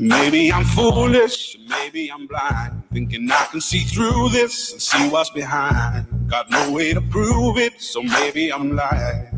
Maybe I'm foolish, maybe I'm blind, thinking I can see through this and see what's behind. Got no way to prove it, so maybe I'm lying.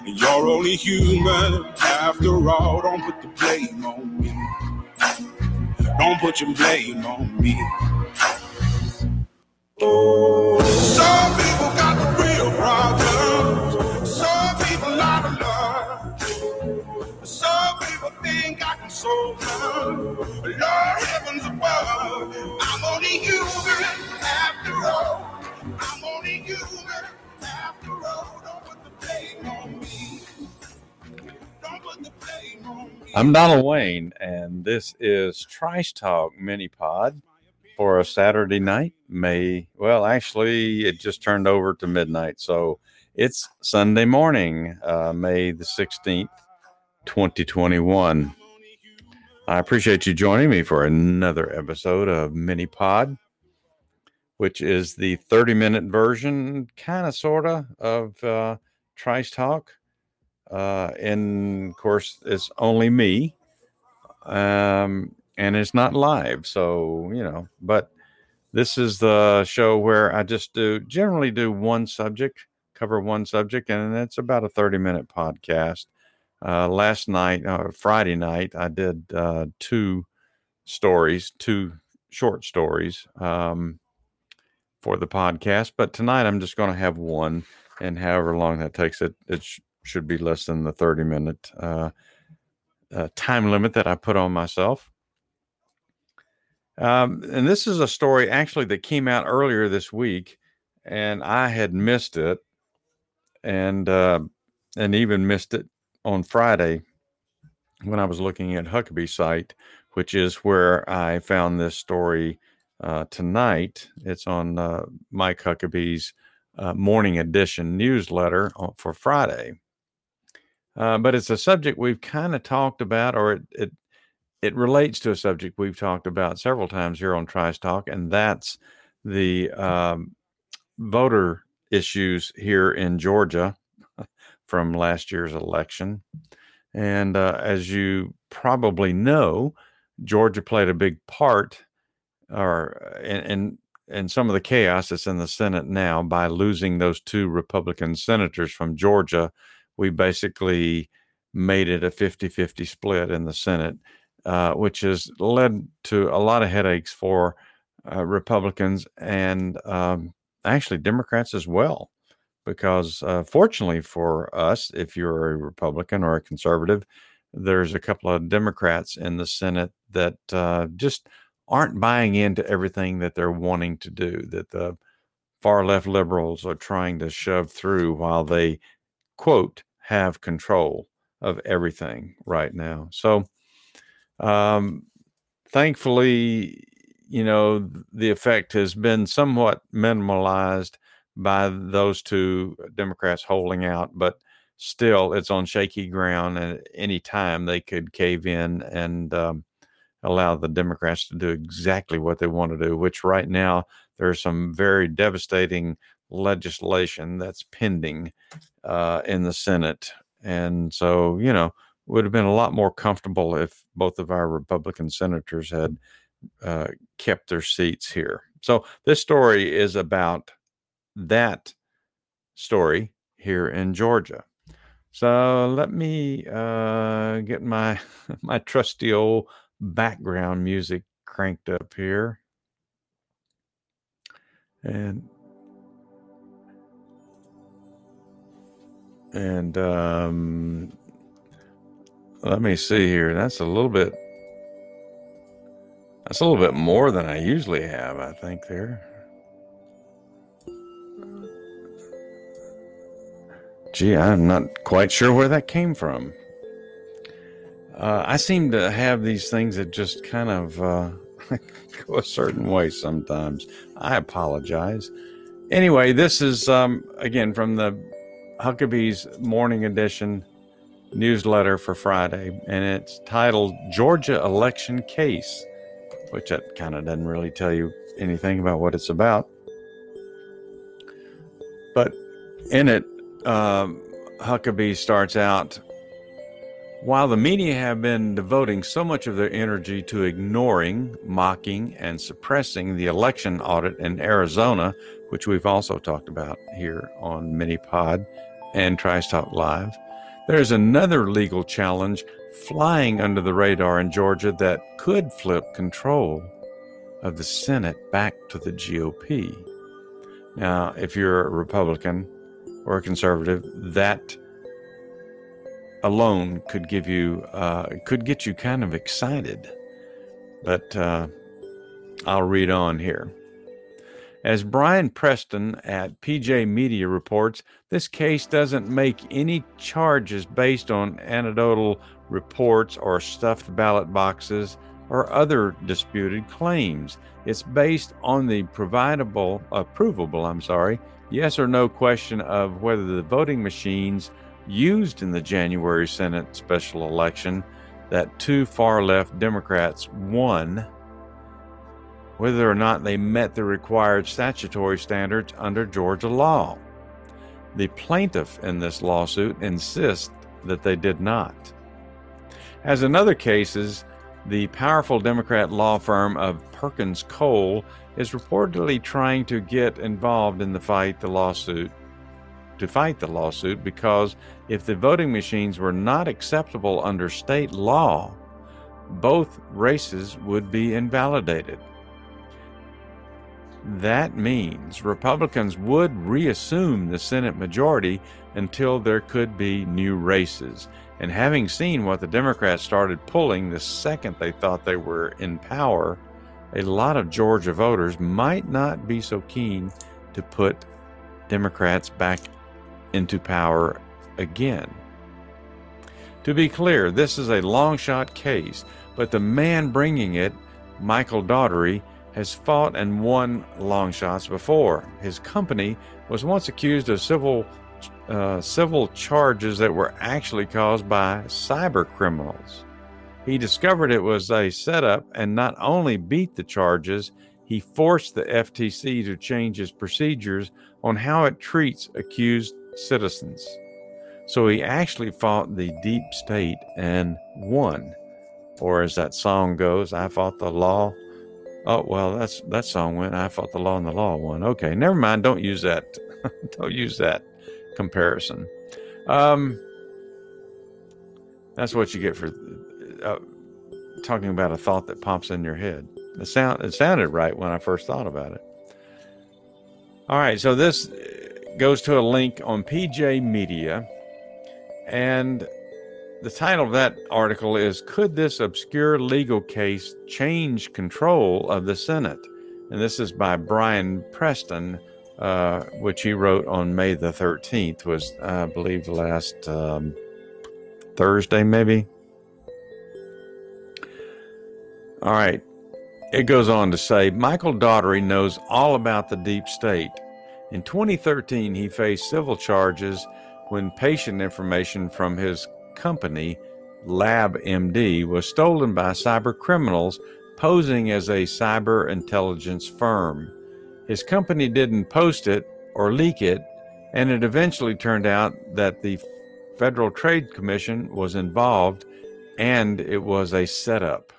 And you're only human after all. Don't put the blame on me. Don't put your blame on me. Oh, some people got the real problems. Some people out of love. Some people think I can solve them. Lord I'm Donald Wayne, and this is Trice Talk Mini Pod for a Saturday night. May well, actually, it just turned over to midnight, so it's Sunday morning, uh, May the sixteenth, twenty twenty one. I appreciate you joining me for another episode of Mini Pod, which is the thirty minute version, kind of, sorta, of uh, Trice Talk. Uh, and of course, it's only me um, and it's not live. So, you know, but this is the show where I just do generally do one subject, cover one subject, and it's about a 30 minute podcast. Uh, last night, uh, Friday night, I did uh, two stories, two short stories um, for the podcast. But tonight, I'm just going to have one, and however long that takes, it it sh- should be less than the 30 minute uh, uh, time limit that I put on myself. Um, and this is a story actually that came out earlier this week, and I had missed it, and uh, and even missed it on Friday when I was looking at Huckabee site, which is where I found this story uh, tonight. It's on uh, Mike Huckabee's uh, morning edition newsletter for Friday. Uh, but it's a subject we've kind of talked about, or it, it it relates to a subject we've talked about several times here on Trice Talk, and that's the um, voter issues here in Georgia from last year's election. And uh, as you probably know, Georgia played a big part, or in, in in some of the chaos that's in the Senate now by losing those two Republican senators from Georgia. We basically made it a 50 50 split in the Senate uh, which has led to a lot of headaches for uh, Republicans and um, actually Democrats as well. Because uh, fortunately for us, if you're a Republican or a conservative, there's a couple of Democrats in the Senate that uh, just aren't buying into everything that they're wanting to do, that the far left liberals are trying to shove through while they, quote, have control of everything right now. So, um, thankfully, you know, the effect has been somewhat minimalized by those two Democrats holding out, but still it's on shaky ground. And any time they could cave in and um, allow the Democrats to do exactly what they want to do, which right now there's some very devastating legislation that's pending uh, in the Senate. And so, you know, would have been a lot more comfortable if both of our Republican senators had uh, kept their seats here. So this story is about that story here in Georgia. So let me uh, get my my trusty old background music cranked up here, and and um, let me see here. That's a little bit That's a little bit more than I usually have, I think, there. Gee, I'm not quite sure where that came from. Uh, I seem to have these things that just kind of uh, go a certain way sometimes. I apologize. Anyway, this is, um, again, from the Huckabee's Morning Edition newsletter for Friday, and it's titled Georgia Election Case which that kind of doesn't really tell you anything about what it's about. But in it, um, Huckabee starts out while the media have been devoting so much of their energy to ignoring, mocking, and suppressing the election audit in Arizona, which we've also talked about here on Minipod and Talk Live, there's another legal challenge flying under the radar in Georgia that could flip control of the Senate back to the GOP. Now, if you're a Republican or a conservative, that alone could give you uh, could get you kind of excited. But uh, I'll read on here. As Bryan Preston at PJ Media reports, this case doesn't make any charges based on anecdotal reports or stuffed ballot boxes or other disputed claims. It's based on the providable, approvable, I'm sorry, yes or no question of whether the voting machines used in the January Senate special election that two far left Democrats won whether or not they met the required statutory standards under Georgia law. The plaintiff in this lawsuit insists that they did not. As in other cases, the powerful Democrat law firm of Perkins Coie is reportedly trying to get involved in the fight the lawsuit to fight the lawsuit because if the voting machines were not acceptable under state law, both races would be invalidated. That means Republicans would reassume the Senate majority until there could be new races. And having seen what the Democrats started pulling the second they thought they were in power, a lot of Georgia voters might not be so keen to put Democrats back into power again. To be clear, this is a long shot case, but the man bringing it, Michael Daugherty, has fought and won long shots before. His company was once accused of civil uh, civil charges that were actually caused by cyber criminals. He discovered it was a setup and not only beat the charges, he forced the FTC to change its procedures on how it treats accused citizens. So he actually fought the deep state and won. Or as that song goes, I fought the law Oh well, that's that song went. I fought the law and the law won. Okay, never mind. Don't use that. don't use that comparison. Um, that's what you get for uh, talking about a thought that pops in your head. The sound it sounded right when I first thought about it. All right, so this goes to a link on PJ Media, and the title of that article is Could This Obscure Legal Case Change Control of the Senate? And this is by Bryan Preston, uh, which he wrote on May the 13th, was, I believe, last um, Thursday, maybe. All right. It goes on to say Michael Daugherty knows all about the deep state. In 2013, he faced civil charges when patient information from his company, LabMD, was stolen by cyber criminals posing as a cyber intelligence firm. His company didn't post it or leak it, and it eventually turned out that the Federal Trade Commission was involved and it was a setup.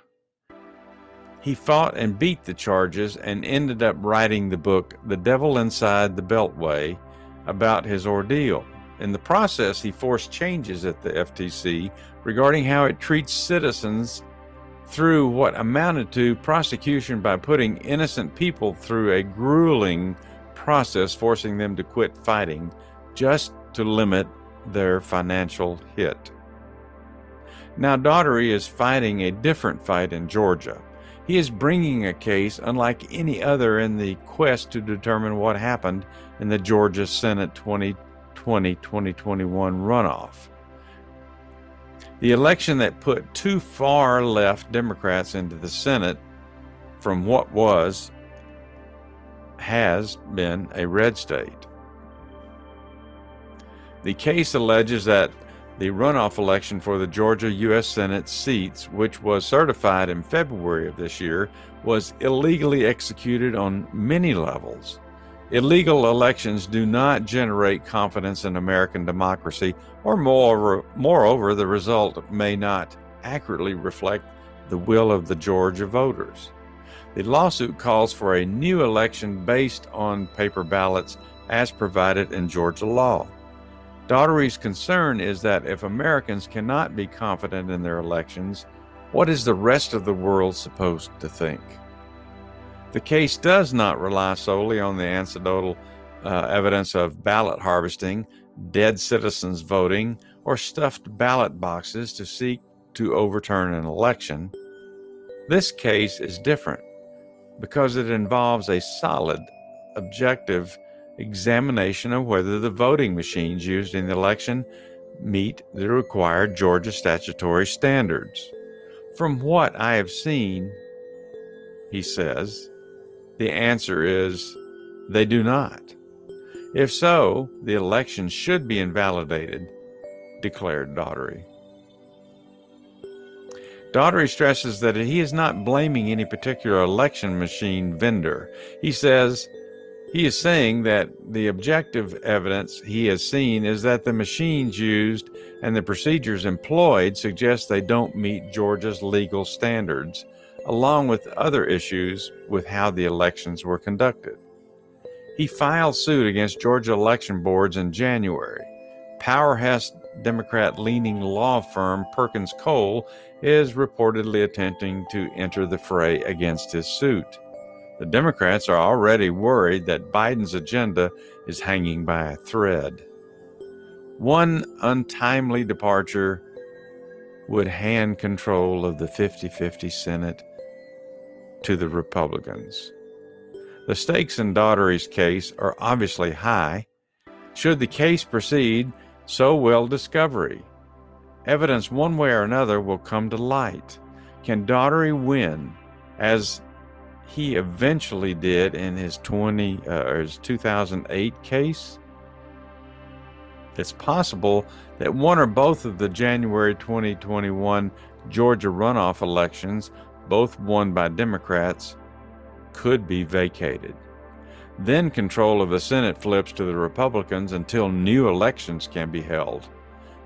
He fought and beat the charges and ended up writing the book The Devil Inside the Beltway about his ordeal. In the process, he forced changes at the FTC regarding how it treats citizens through what amounted to prosecution by putting innocent people through a grueling process, forcing them to quit fighting just to limit their financial hit. Now, Daugherty is fighting a different fight in Georgia. He is bringing a case unlike any other in the quest to determine what happened in the Georgia Senate 2020 2021 runoff. The election that put two far left Democrats into the Senate from what was has been a red state. The case alleges that the runoff election for the Georgia U.S. Senate seats, which was certified in February of this year, was illegally executed on many levels. Illegal elections do not generate confidence in American democracy, or moreover, moreover, the result may not accurately reflect the will of the Georgia voters. The lawsuit calls for a new election based on paper ballots as provided in Georgia law. Daugherty's concern is that if Americans cannot be confident in their elections, what is the rest of the world supposed to think? The case does not rely solely on the anecdotal uh, evidence of ballot harvesting, dead citizens voting, or stuffed ballot boxes to seek to overturn an election. This case is different because it involves a solid, objective, examination of whether the voting machines used in the election meet the required Georgia statutory standards. From what I have seen, he says, the answer is they do not. If so, the election should be invalidated, declared Daugherty. Daugherty stresses that he is not blaming any particular election machine vendor. He says he is saying that the objective evidence he has seen is that the machines used and the procedures employed suggest they don't meet Georgia's legal standards, along with other issues with how the elections were conducted. He filed suit against Georgia election boards in January. Powerhouse Democrat leaning law firm Perkins Coie is reportedly attempting to enter the fray against his suit. The Democrats are already worried that Biden's agenda is hanging by a thread. One untimely departure would hand control of the 50 50 Senate to the Republicans. The stakes in Daugherty's case are obviously high. Should the case proceed, so will discovery. Evidence one way or another will come to light. Can Daughtery win, as he eventually did in his 20 uh, or his 2008 case. It's possible that one or both of the January 2021 Georgia runoff elections, both won by Democrats, could be vacated. Then control of the Senate flips to the Republicans until new elections can be held.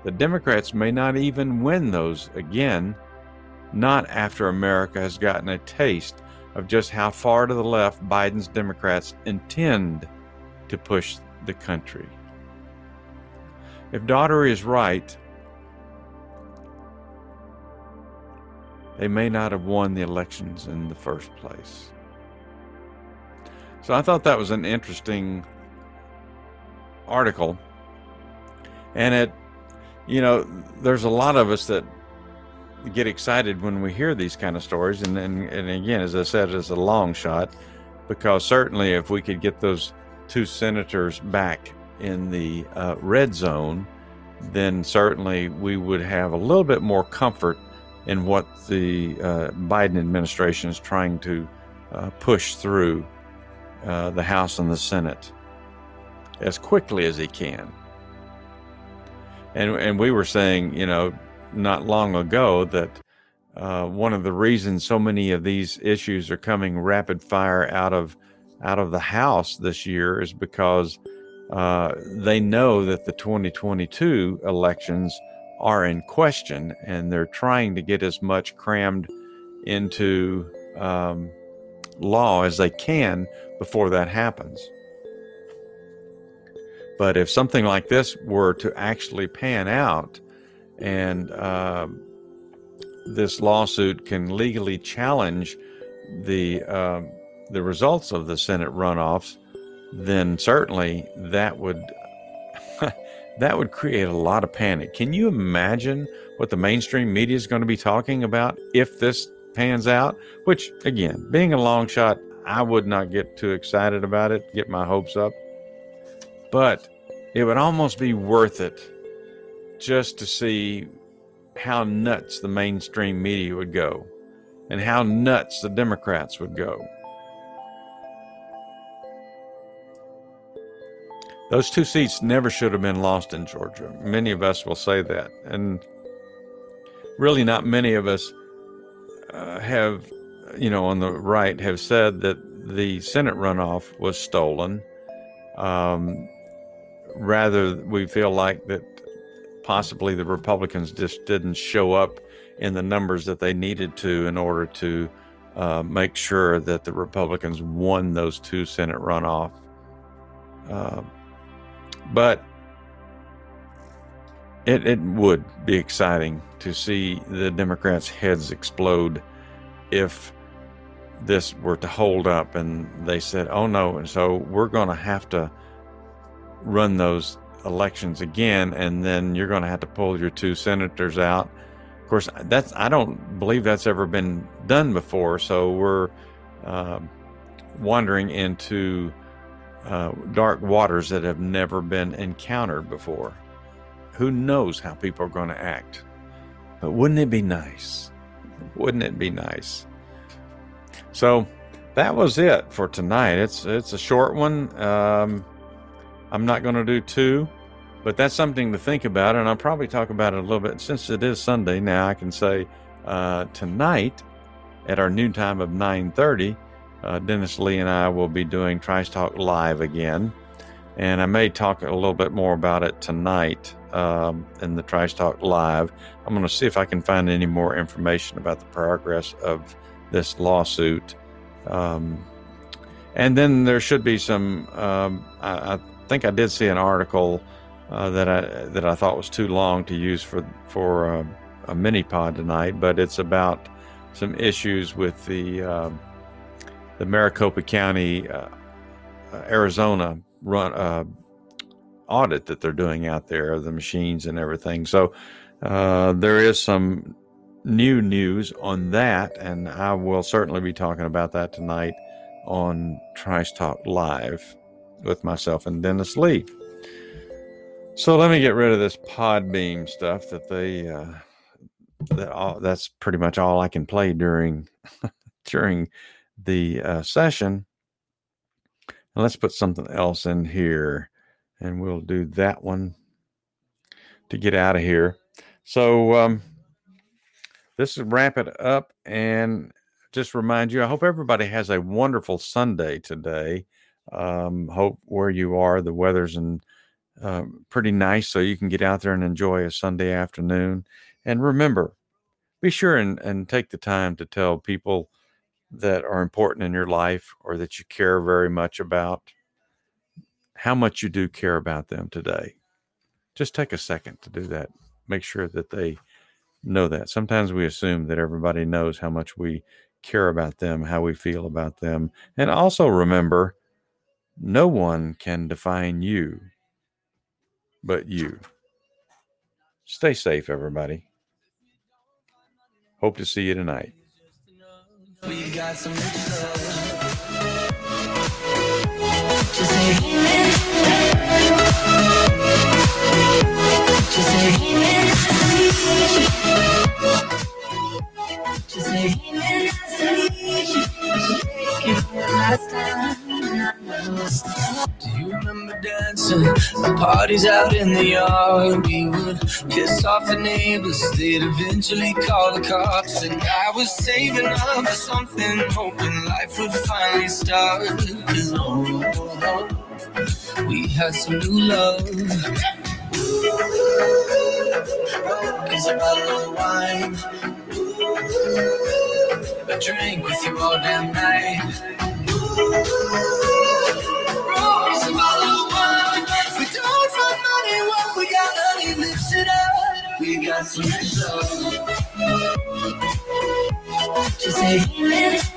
The Democrats may not even win those again, not after America has gotten a taste of just how far to the left Biden's Democrats intend to push the country. If Daugherty is right, they may not have won the elections in the first place. So I thought that was an interesting article. And it, you know, there's a lot of us that get excited when we hear these kind of stories. And, and, and again, as I said, it's a long shot because certainly if we could get those two senators back in the uh, red zone, then certainly we would have a little bit more comfort in what the uh, Biden administration is trying to uh, push through uh, the House and the Senate as quickly as he can. And, and we were saying, you know, not long ago that uh, one of the reasons so many of these issues are coming rapid fire out of out of the House this year is because uh, they know that the 2022 elections are in question, and they're trying to get as much crammed into um, law as they can before that happens. But if something like this were to actually pan out, and uh, this lawsuit can legally challenge the uh, the results of the Senate runoffs, then certainly that would that would create a lot of panic. Can you imagine what the mainstream media is going to be talking about if this pans out, which again, being a long shot, I would not get too excited about it, get my hopes up. But it would almost be worth it just to see how nuts the mainstream media would go and how nuts the Democrats would go. Those two seats never should have been lost in Georgia. Many of us will say that. And really, not many of us uh, have, you know, on the right have said that the Senate runoff was stolen. Um, rather, we feel like that possibly the Republicans just didn't show up in the numbers that they needed to in order to uh, make sure that the Republicans won those two Senate runoff. Uh, but it, it would be exciting to see the Democrats' heads explode if this were to hold up and they said, oh no, and so we're going to have to run those elections again, and then you're going to have to pull your two senators out. Of course, that's I don't believe that's ever been done before, so we're uh, wandering into uh, dark waters that have never been encountered before. Who knows how people are going to act? But wouldn't it be nice? Wouldn't it be nice? So that was it for tonight. It's it's a short one. Um, I'm not going to do two, but that's something to think about, and I'll probably talk about it a little bit since it is Sunday. Now I can say uh, tonight at our noon time of 9:30 uh, Dennis Lee and I will be doing Trice Talk live again. And I may talk a little bit more about it tonight um, in the Trice Talk live. I'm going to see if I can find any more information about the progress of this lawsuit. Um, and then there should be some. Um, I, I, think I did see an article uh, that I that I thought was too long to use for for uh, a mini pod tonight, but it's about some issues with the uh, the Maricopa County, uh, uh, Arizona run uh, audit that they're doing out there of the machines and everything. So uh, there is some new news on that, and I will certainly be talking about that tonight on Trice Talk Live with myself and Dennis Lee. So let me get rid of this Podbean stuff that they uh, that all, that's pretty much all I can play during during the uh, session. And let's put something else in here and we'll do that one to get out of here. So, um, this is wrap it up and just remind you I hope everybody has a wonderful Sunday today. Um, hope where you are, the weather's in, uh, pretty nice, so you can get out there and enjoy a Sunday afternoon. And remember, be sure and, and take the time to tell people that are important in your life or that you care very much about, how much you do care about them today. Just take a second to do that. Make sure that they know that. Sometimes we assume that everybody knows how much we care about them, how we feel about them. And also remember, no one can define you but you. Stay safe, everybody. Hope to see you tonight. We got some Just say parties out in the yard. We would piss off the neighbors. They'd eventually call the cops. And I was saving up for something, hoping life would finally start. Cause oh, oh, we had some new love. Cause a bottle of wine. A drink with you all damn night. Some love. Just just